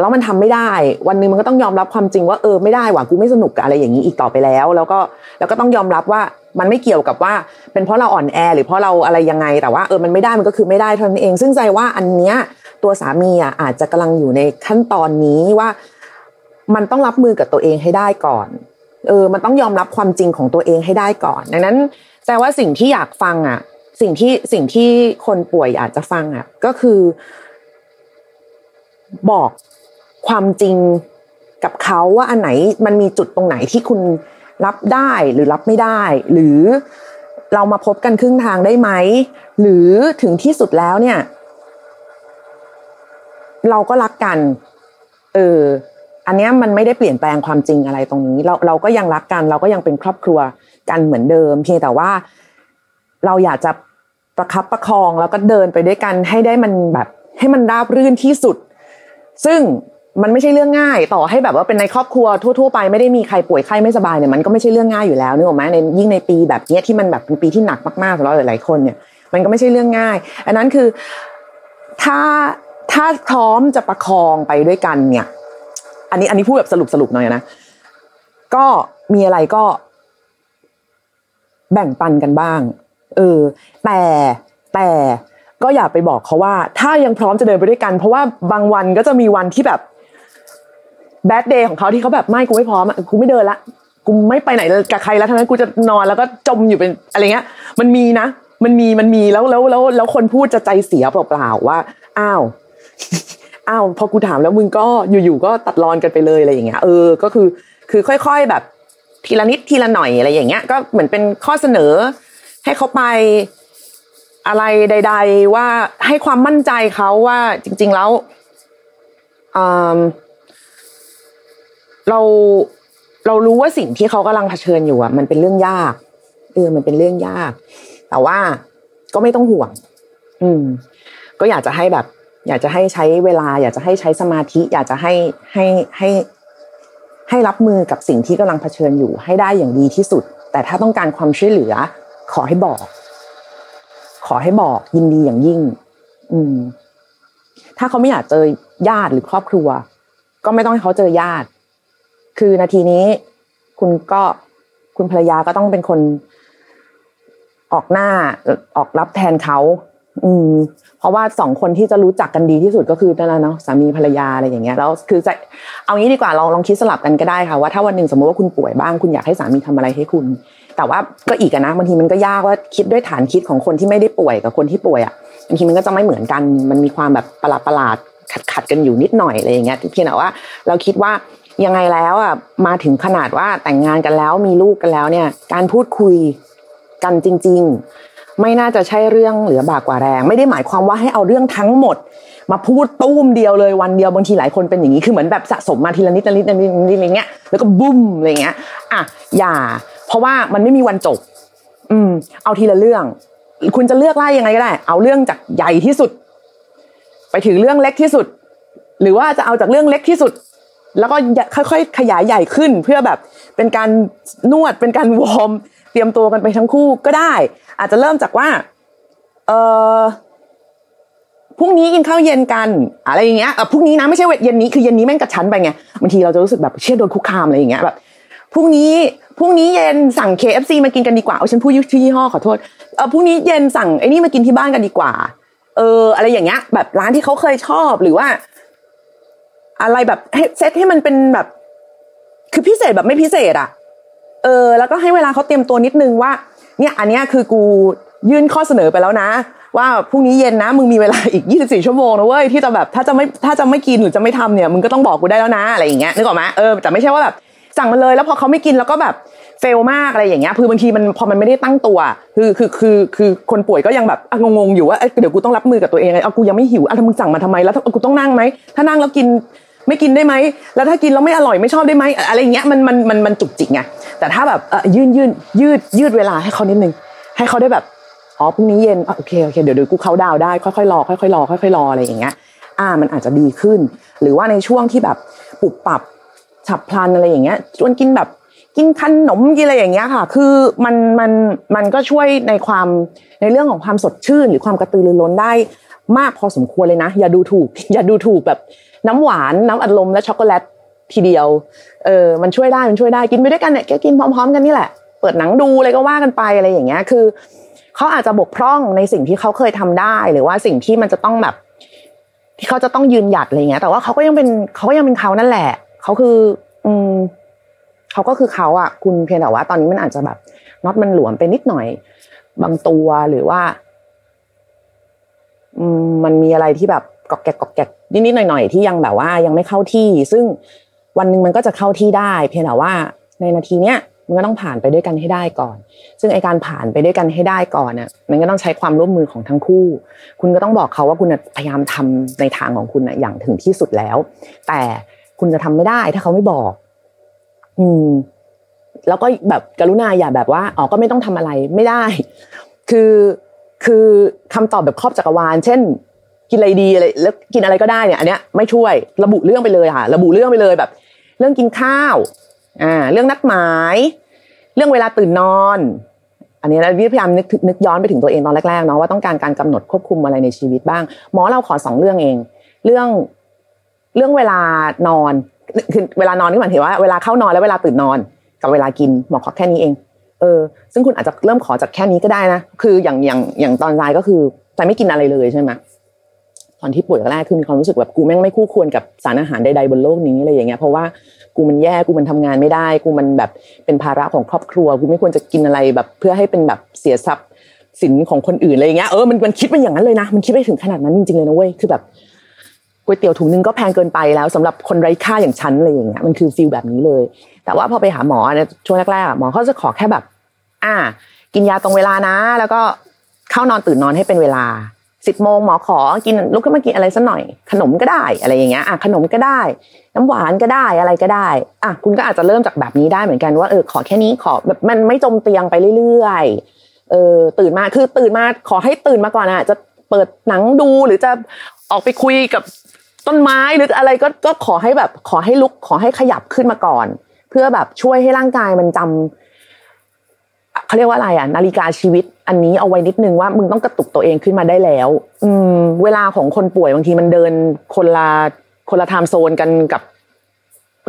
แล้วมันทำไม่ได้ วันนึงมันก็ต้องยอมรับความจริงว่าเออไม่ได้หว่ากูไม่สนุกกับอะไรอย่างนี้อีกต่อไปแล้ว แล้วก็แล้วก็ต้องยอมรับว่ามันไม่เกี่ยวกับว่า เป็นเพราะเราอ่อนแอหรือเพราะเราอะไรยังไง แต่ว่าเออมันไม่ได้มันก็คือไม่ได้เท่านั้นเอง ซึ่งใจว่าอันเนี้ยตัวสามีอะอาจจะกำลังอยู่ในขั้นตอนนี้ว่า มันต้องรับมือกับตัวเองให้ได้ก่อน เออ มันต้องยอมรับความจริงของตัวเองให้ได้ก่อน ดังนั้นแปลว่าสิ่งที่อยากฟังอะ สิ่งที่สิ่งที่คนป่วยอาจจะฟังอะ ก็คือ บอก ความจริงกับเขาว่าอันไหนมันมีจุดตรงไหนที่คุณรับได้หรือรับไม่ได้ หรือเรามาพบกันครึ่งทางได้ไหม หรือถึงที่สุดแล้วเนี่ย เราก็รักกัน เออ อันนี้มันไม่ได้เปลี่ยนแปลงความจริงอะไรตรงนี้ เราเราก็ยังรักกัน เราก็ยังเป็นครอบครัวกันเหมือนเดิม เพียงแต่ว่า เราอยากจะประคับประคองแล้วก็เดินไปด้วยกันให้ได้มันแบบ ให้มันราบรื่นที่สุด ซึ่ง มันไม่ใช่เรื่องง่าย ต่อให้แบบว่าเป็นในครอบครัวทั่วๆไปไม่ได้มีใครป่วยไข้ไม่สบายเนี่ยมันก็ไม่ใช่เรื่องง่ายอยู่แล้วนึกออกไหมในยิ่งในปีแบบนี้ที่มันแบบเป็นปีที่หนักมากๆสำหรับหลายๆคนเนี่ย มันก็ไม่ใช่เรื่องง่าย อันนั้นคือถ้าถ้าพร้อมจะประคองไปด้วยกันเนี่ย อันนี้อันนี้พูดแบบสรุปสรุปหน่อยนะก็มีอะไรก็ แบ่งปันกันบ้าง เออ แต่แต่ก็อย่าไปบอกเขาว่า ถ้ายังพร้อมจะเดินไปด้วยกัน เพราะว่าบางวันก็จะมีวันที่แบบ แบดเดย์ของเขาที่เขาแบบไม่กูไม่พร้อมอะกูไม่เดินละกูไม่ไปไหนกับใครแล้วทั้งนั้นกูจะนอนแล้วก็จมอยู่เป็นอะไรเงี้ย มันมีนะ มันมีมันมีแล้วแล้วแล้วแล้วคนพูดจะใจเสียเปล่าๆว่า อ้าวอ้าวพอกูถามแล้วมึงก็อยู่ๆก็ตัดรอนกันไปเลยอะไรอย่างเงี้ยเออก็คือคือค่อย ๆแบบทีละนิดทีละหน่อยอะไรอย่างเงี้ยก็เหมือนเป็นข้อเสนอ ให้เขาไปอะไรใด ๆ ว่าให้ความมั่นใจเขาว่าจริง ๆแล้ว เราเรารู้ว่าสิ่งที่เขากำลังเผชิญอยู่อะมันเป็นเรื่องยากเออมันเป็นเรื่องยาก แต่ว่าก็ไม่ต้องห่วง อืม ก็อยากจะให้แบบ อยากจะให้ใช้เวลา อยากจะให้ใช้สมาธิ อยากจะให้ให้ให้ ให้รับมือกับสิ่งที่กำลังเผชิญอยู่ ให้ได้อย่างดีที่สุด แต่ถ้าต้องการความช่วยเหลือ ขอให้บอก ขอให้บอกยินดีอย่างยิ่ง อืม ถ้าเขาไม่อยากเจอญาติหรือครอบครัว ก็ไม่ต้องให้เขาเจอญาติ คือนาทีนี้คุณก็คุณภรรยาก็ต้องเป็นคนออกหน้าออกรับแทนเขา อืม เพราะว่าสองคนที่จะรู้จักกันดีที่สุดก็คือนั่นแหละเนาะสามีภรรยาอะไรอย่างเงี้ยแล้วคือจะเอางี้ดีกว่าลองลองคิดสลับกันก็ได้ค่ะว่าถ้าวันหนึ่งสมมติว่าคุณป่วยบ้างคุณอยากให้สามีทำอะไรให้คุณ แต่ว่าก็อีกนะบางทีมันก็ยากว่าคิดด้วยฐานคิดของคนที่ไม่ได้ป่วยกับคนที่ป่วยอะบางทีมันก็จะไม่เหมือนกัน มันมีความแบบประหลาดประหลาดขัดขัดกันอยู่นิดหน่อยอะไรอย่างเงี้ยเพียงแต่ว่าเราคิดว่า ยังไงแล้วอะมาถึงขนาดว่าแต่งงานกันแล้วมีลูกกันแล้วเนี่ย การพูดคุยกันจริง ๆ ไม่น่าจะใช่เรื่องเหลือบากกว่าแรง ไม่ได้หมายความว่าให้เอาเรื่องทั้งหมด มาพูดตุ้มเดียวเลยวันเดียวบางทีหลายคนเป็นอย่างนี้คือเหมือนแบบสะสมมาทีละนิดละนิดละนิดละนิดอะไรเงี้ยแล้วก็บุ้มอะไรเงี้ยอะอย่า เพราะว่ามันไม่มีวันจบ อืม เอาทีละเรื่อง คุณจะเลือกไล่ยังไงก็ได้ เอาเรื่องจากใหญ่ที่สุด ไปถึงเรื่องเล็กที่สุด หรือว่าจะเอาจากเรื่องเล็กที่สุด แล้วก็ค่อยๆขยายใหญ่ขึ้นเพื่อแบบเป็นการนวดเป็นการวอร์มเตรียมตัวกันไปทั้งคู่ก็ได้ อาจจะเริ่มจากว่าเออพรุ่งนี้กินข้าวเย็นกัน อะไรอย่างเงี้ยเออพรุ่งนี้นะไม่ใช่เย็นนี้คือเย็นนี้แม่งกระชั้นไปไงบางทีเราจะรู้สึกแบบเชื่อโดนคุกคามอะไรอย่างเงี้ยแบบพรุ่งนี้พรุ่งนี้เย็นสั่ง KFC มากินกันดีกว่าเอาฉันพูดชื่อยี่ห้อขอโทษเออพรุ่งนี้เย็นสั่งไอ้นี่มากินที่บ้านกันดีกว่า เออ อะไรอย่างเงี้ย แบบร้านที่เขาเคยชอบหรือว่า อะไรแบบให้เซตให้มันเป็นแบบ คือพิเศษแบบไม่พิเศษอะเออ แล้วก็ให้เวลาเขาเตรียมตัวนิดนึงว่า เนี่ยอันนี้คือกูยื่นข้อเสนอไปแล้วนะ ว่าพรุ่งนี้เย็นนะ มึงมีเวลาอีก 24 ชั่วโมงนะเว้ยที่จะแบบถ้าจะไม่ถ้าจะไม่กินหรือจะไม่ทำเนี่ยมึงก็ต้องบอกกูได้แล้วนะอะไรอย่างเงี้ยนึกออกไหมเออแต่ไม่ใช่ว่าแบบสั่งมาเลยแล้วพอเขาไม่กินแล้วก็แบบเฟลมากอะไรอย่างเงี้ยคือบางทีมันพอมันไม่ได้ตั้งตัว คือคือคือคือคนป่วยก็ยังแบบงงๆอยู่ว่าเดี๋ยวกูต้องรับมือกับตัวเองไงเอากูยังไม่หิวอะมึงสั่งมาทำไมแล้วกูต้องนั่งไหมถ้านั่งแล้วกิน ไม่กินได้ไหมแล้วถ้ากินแล้วไม่อร่อยไม่ชอบได้ไหมอะไรเงี้ยมันมันมันมันจุกจิกไงแต่ถ้าแบบเออยืดยืดยืดยืดเวลาให้เขานิดนึงให้เขาได้แบบอ๋อพรุ่งนี้เย็นโอเคโอเคเดี๋ยวเดี๋ยวกูเขาดาวได้ค่อยๆรอค่อยๆรอค่อยๆรออะไรอย่างเงี้ย อ่ามันอาจจะดีขึ้น หรือว่าในช่วงที่แบบปรับปรับฉับพลันอะไรอย่างเงี้ยชวนกินแบบกินขนมกินอะไรอย่างเงี้ยค่ะ คือมันมันมันก็ช่วยในความในเรื่องของความสดชื่น หรือความกระตือรือร้นได้ มากพอสมควรเลยนะ อย่าดูถูก อย่าดูถูกแบบน้ำหวานน้ำอัดลมและช็อกโกแลตทีเดียวเออมันช่วยได้มันช่วยได้กินไปด้วยกันเนี่ยแกกินพร้อมๆ กันนี่แหละ เปิดหนังดูอะไรก็ว่ากันไปอะไรอย่างเงี้ยคือเขาอาจจะบกพร่องในสิ่งที่เขาเคยทำได้ หรือว่าสิ่งที่มันจะต้องแบบ ที่เขาจะต้องยืนหยัดอะไรเงี้ย แต่ว่าเขาก็ยังเป็นเขาก็ยังเป็นเขานั่นแหละเขาคือ อืมเขาก็คือเขาอะ คุณเพียงแต่ว่า ตอนนี้มันอาจจะแบบน็อตมันหลวมไปนิดหน่อย บางตัวหรือว่า มันมีอะไรที่แบบกอกแกกกอกแกกนิดๆหน่อยๆที่ยังแบบว่ายังไม่เข้าที่ ซึ่งวันหนึ่งมันก็จะเข้าที่ได้ เพียงแต่ว่าในนาทีเนี้ยมันก็ต้องผ่านไปด้วยกันให้ได้ก่อน ซึ่งไอการผ่านไปด้วยกันให้ได้ก่อนเนี่ยมันก็ต้องใช้ความร่วมมือของทั้งคู่ คุณก็ต้องบอกเขาว่าคุณพยายามทำในทางของคุณอย่างถึงที่สุดแล้ว แต่คุณจะทำไม่ได้ถ้าเขาไม่บอก อืม แล้วก็แบบกรุณาอย่าแบบว่าอ๋อก็ไม่ต้องทำอะไรไม่ได้ คือ คือคำตอบแบบครอบจักรวาล เช่น กินอะไรดีอะไรแล้วกินอะไรก็ได้เนี่ยอันเนี้ยไม่ช่วยระบุเรื่องไปเลยค่ะ ระบุเรื่องไปเลยแบบ เรื่องกินข้าวอ่าเรื่องนัดหมาย เรื่องเวลาตื่นนอน อันนี้เราพยายามนึกนึกย้อนไปถึงตัวเองตอนแรกๆเนาะว่าต้องการการกำหนดควบคุมอะไรในชีวิตบ้าง หมอเราขอสองเรื่องเอง เรื่องเรื่องเวลานอนคือเวลานอนนี่หมายถึงว่าเวลาเข้านอนและเวลาตื่นนอน กับเวลากินหมอขอแค่นี้เอง เออซึ่งคุณอาจจะเริ่มขอจากแค่นี้ก็ได้นะ คืออย่างอย่างอย่างตอนรายก็คือใจไม่กินอะไรเลยใช่ไหมตอนที่ป่วยแรกคือมีความรู้สึกแบบกูแม่งไม่คู่ควรกับสารอาหารใดๆบนโลกนี้อะไรอย่างเงี้ยเพราะว่ากูมันแย่กูมันทำงานไม่ได้ กูมันแบบเป็นภาระของครอบครัวกูไม่ควรจะกินอะไรแบบ เพื่อให้เป็นแบบเสียทรัพย์สินของคนอื่นอะไรอย่างเงี้ยเออมันมันคิดเป็นอย่างนั้นเลยนะมันคิดไปถึงขนาดนั้นจริงๆเลยนะเว้ยคือแบบ วยเตี๋ยวถุงนึงก็แพงเกินไปแล้วสำหรับคนไร้ค่าอย่างฉันอะไรอย่างเงี้ยมันคือฟีลแบบนี้เลย แต่ว่าพอไปหาหมอเนี่ยช่วงแรกๆหมอเขาจะขอแค่แบบ อ่า กินยาตรงเวลานะ แล้วก็เข้านอนตื่นนอนให้เป็นเวลาสิบโมงหมอขอกินลุกขึ้นมากินอะไรสักหน่อย ขนมก็ได้อะไรอย่างเงี้ยอะขนมก็ได้ น้ำหวานก็ได้อะไรก็ได้อะคุณก็อาจจะเริ่มจากแบบนี้ได้เหมือนกันว่าเออขอแค่นี้ขอแบบมันไม่จมเตียงไปเรื่อยๆเออตื่นมาคือตื่นมาขอให้ตื่นมาก่อนอะจะเปิดหนังดูหรือจะออกไปคุยกับ ต้นไม้หรืออะไรก็ก็ขอให้แบบขอให้ลุกขอให้ขยับขึ้นมาก่อน เพื่อแบบช่วยให้ร่างกายมันจำเขาเรียกว่าอะไรอะ นาฬิกาชีวิต อันนี้เอาไว้นิดนึงว่ามึงต้องกระตุกตัวเองขึ้นมาได้แล้ว อืม เวลาของคนป่วยบางทีมันเดินคนละคนละไทม์โซนกันกับ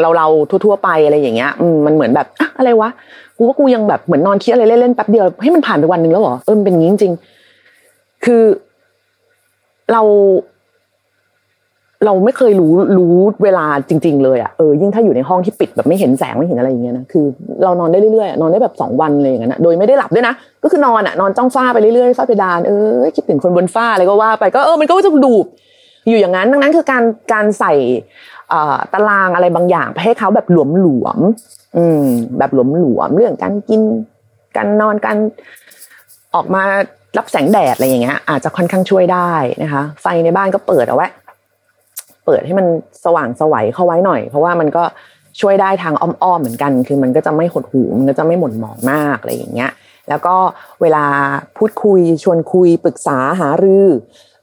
เราเราทั่ว ๆ ไปอะไรอย่างเงี้ยมันเหมือนแบบอะอะไรวะกูว่ากูยังแบบเหมือนนอนคิดอะไรเล่นๆแป๊บเดียวให้มันผ่านไปวันหนึ่งแล้วเหรอเออมันเป็นอย่างนี้จริงๆคือเรา เราไม่เคยรู้รู้เวลาจริง ๆ เลยอะเออยิ่งถ้าอยู่ในห้องที่ปิดแบบไม่เห็นแสงไม่เห็นอะไรอย่างเงี้ยนะคือเรานอนได้เรื่อยๆนอนได้แบบสองวันเลยอย่างนั้นะโดยไม่ได้หลับด้วยนะก็คือนอนอะนอนจ้องฟ้าไปเรื่อยๆฟ้าเพดานเออคิดถึงคนบนฟ้าอะไรก็ว่าไปก็เออมันก็จะดูบอยู่อย่างนั้นดังนั้นคือการการใส่เอ่อตารางอะไรบางอย่างไปให้เขาแบบหลวมๆอืม แบบหลวมๆเรื่องการกินการนอนการออกมารับแสงแดดอะไรอย่างเงี้ยอาจจะค่อนข้างช่วยได้นะคะ ไฟในบ้านก็เปิดเอาไว้ เปิดให้มันสว่างสวัยเข้าไว้หน่อย เพราะว่ามันก็ช่วยได้ทางอ้อมๆเหมือนกัน คือมันก็จะไม่หดหูมันก็จะไม่หม่นหมองมากอะไรอย่างเงี้ยแล้วก็เวลาพูดคุยชวนคุยปรึกษาหารือ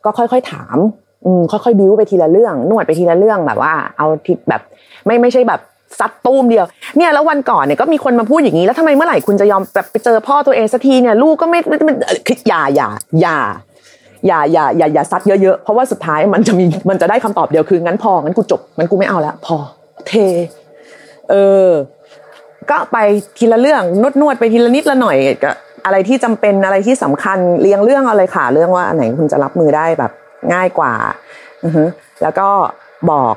ก็ค่อยๆถามอืมค่อยๆบิ้วไปทีละเรื่อง นวดไปทีละเรื่องแบบว่า เอาทีแบบไม่ไม่ใช่แบบซัดตุ้มเดียวเนี่ยแล้ววันก่อนเนี่ยก็มีคนมาพูดอย่างนี้แล้วทำไมเมื่อไหร่คุณจะยอมแบบไปเจอพ่อตัวเองสักทีเนี่ยลูกก็ไม่ไม่ไม่คืออย่าอย่าอย่า อย่าอย่าอย่าอย่าซัดเยอะๆเพราะว่าสุดท้ายมันจะมีมันจะได้คำตอบเดียวคืองั้นพองั้นกูจบงั้นกูไม่เอาแล้วพอเท เออ ก็ไปทีละเรื่องนวดนวดไปทีละนิดละหน่อยก็อะไรที่จำเป็นอะไรที่สำคัญเรียงเรื่องอาเลยค่ะ เรื่องว่าอันไหนคุณจะรับมือได้แบบง่ายกว่าอือฮึแล้วก็บอก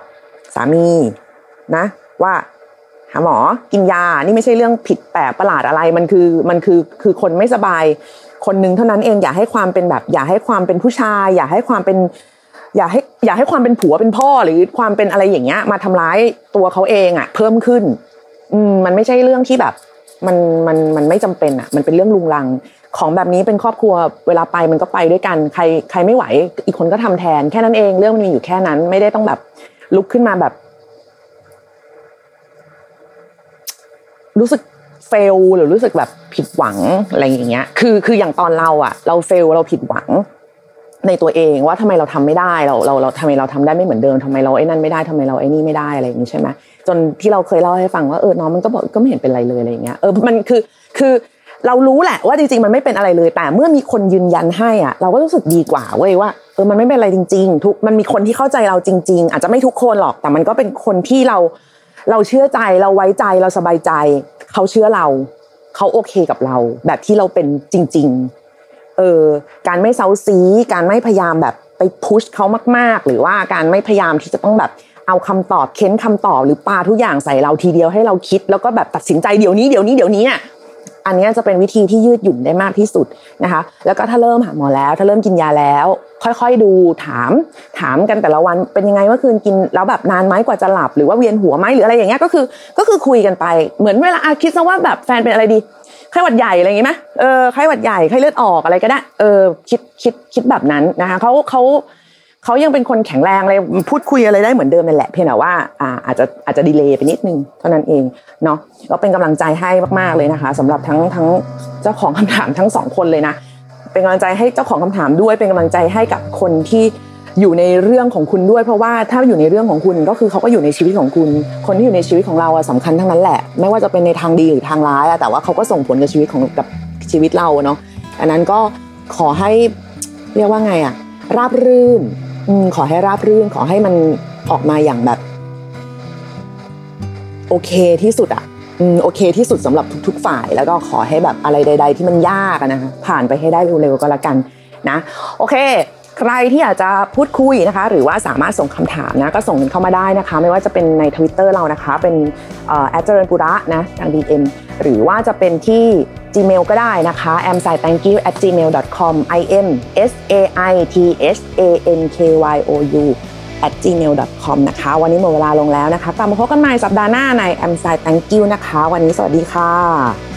สามีนะ ว่าหาหมอกินยานี่ไม่ใช่เรื่องผิดแปลกประหลาดอะไรมันคือมันคือคือคนไม่สบาย คนหนึ่งเท่านั้นเองอย่าให้ความเป็นแบบ อย่าให้ความเป็นผู้ชาย อย่าให้ความเป็น อย่าให้อย่าให้ความเป็นผัวเป็นพ่อหรือความเป็นอะไรอย่างเงี้ย มาทำร้ายตัวเขาเองอะ เพิ่มขึ้น อืมมันไม่ใช่เรื่องที่แบบ มันมันมันไม่จำเป็นอะ มันเป็นเรื่องลุงลัง ของแบบนี้เป็นครอบครัวเวลาไปมันก็ไปด้วยกัน ใครใครไม่ไหว อีกคนก็ทำแทน แค่นั้นเองเรื่องมันมีอยู่แค่นั้น ไม่ได้ต้องแบบลุกขึ้นมาแบบ รู้สึก เฟลหรือรู้สึกแบบผิดหวังอะไรอย่างเงี้ย คือคืออย่างตอนเราอะเราเฟลเราผิดหวัง ในตัวเองว่าทำไมเราทำไม่ได้เราเราเราทำไมเราทำได้ไม่เหมือนเดิมทำไมเราไอ้นั่นไม่ได้ทำไมเราไอ้นี่ไม่ได้อะไรอย่างนี้ใช่ไหมจนที่เราเคยเล่าให้ฟังว่าเออน้องมันก็บอกก็ไม่เห็นเป็นไรเลยอะไรอย่างเงี้ยเออมันคือคือเรารู้แหละว่าจริงๆมันไม่เป็นอะไรเลย แต่เมื่อมีคนยืนยันให้อะเราก็รู้สึกดีกว่าเว้ยว่าเออมันไม่เป็นอะไรจริง ๆ ทุกมันมีคนที่เข้าใจเราจริง ๆ อาจจะไม่ทุกคนหรอกแต่มันก็เป็นคนที่เราเราเชื่อใจเราไว้ใจเราสบายใจ เขาเชื่อเรา เขาโอเคกับเรา แบบที่เราเป็นจริง ๆ เออการไม่เซาซี การไม่พยายามแบบไปพุชเขามาก ๆ หรือว่าการไม่พยายามที่จะต้องแบบเอาคำตอบเค้นคำตอบหรือปาทุกอย่างใส่เราทีเดียวให้เราคิด แล้วก็แบบตัดสินใจเดี๋ยวนี้เดี๋ยวนี้เดี๋ยวนี้ อันนี้จะเป็นวิธีที่ยืดหยุ่นได้มากที่สุดนะคะ แล้วก็ถ้าเริ่มหาหมอแล้ว ถ้าเริ่มกินยาแล้ว ค่อยๆดูถาม ถามกันแต่ละวันเป็นยังไงเมื่อคืนกินแล้วแบบนานไหมกว่าจะหลับหรือว่าเวียนหัวไหมหรืออะไรอย่างเงี้ยก็คือ ก็คือคุยกันไปเหมือนเวลาอาคิดซะว่าแบบแฟนเป็นอะไรดีไข้หวัดใหญ่อะไรอย่างงี้ไหมเออไข้หวัดใหญ่ไข้เลือดออกอะไรก็ได้เออคิดคิดคิดแบบนั้นนะคะเขาเขา เขายังเป็นคนแข็งแรงเลยพูดคุยอะไรได้เหมือนเดิมนั่นแหละเพียงแต่ว่าอาจจะอาจจะดีเลย์ไปนิดนึงเท่านั้นเองเนาะก็เป็นกำลังใจให้มากๆเลยนะคะสำหรับทั้งทั้งเจ้าของคำถามทั้งสองคนเลยนะเป็นกำลังใจให้เจ้าของคำถามด้วย เป็นกำลังใจให้กับคนที่อยู่ในเรื่องของคุณด้วย เพราะว่าถ้าอยู่ในเรื่องของคุณก็คือเขาก็อยู่ในชีวิตของคุณ คนที่อยู่ในชีวิตของเราอะสำคัญทั้งนั้นแหละ ไม่ว่าจะเป็นในทางดีหรือทางร้ายอะแต่ว่าเขาก็ส่งผลกับชีวิตของกับชีวิตเราเนาะอันนั้นก็ขอให้เรียกว่าไงอะราบรื่น ขอให้ราบรื่นขอให้มันออกมาอย่างแบบ โอเคที่สุดอะโอเคที่สุดสำหรับทุก ๆ ฝ่ายแล้วก็ขอให้แบบอะไรใด ๆ ที่มันยากนะคะผ่านไปให้ได้เร็วๆก็แล้วกันนะ โอเค ใครที่อยากจะพูดคุยนะคะ หรือว่าสามารถส่งคำถามนะก็ส่งกันเข้ามาได้นะคะ ไม่ว่าจะเป็นใน Twitter เรานะคะ เป็นแอดเจริญปุระนะทาง DM หรือว่าจะเป็นที่ Gmail ก็ได้นะคะ a m s i t h a n k y o u at gmail com i m s a i t h a n k y o u at gmail com นะคะ วันนี้หมดเวลาลงแล้วนะคะ กลับมาพบกันใหม่สัปดาห์หน้าใน a m s i Thank you นะคะ วันนี้สวัสดีค่ะ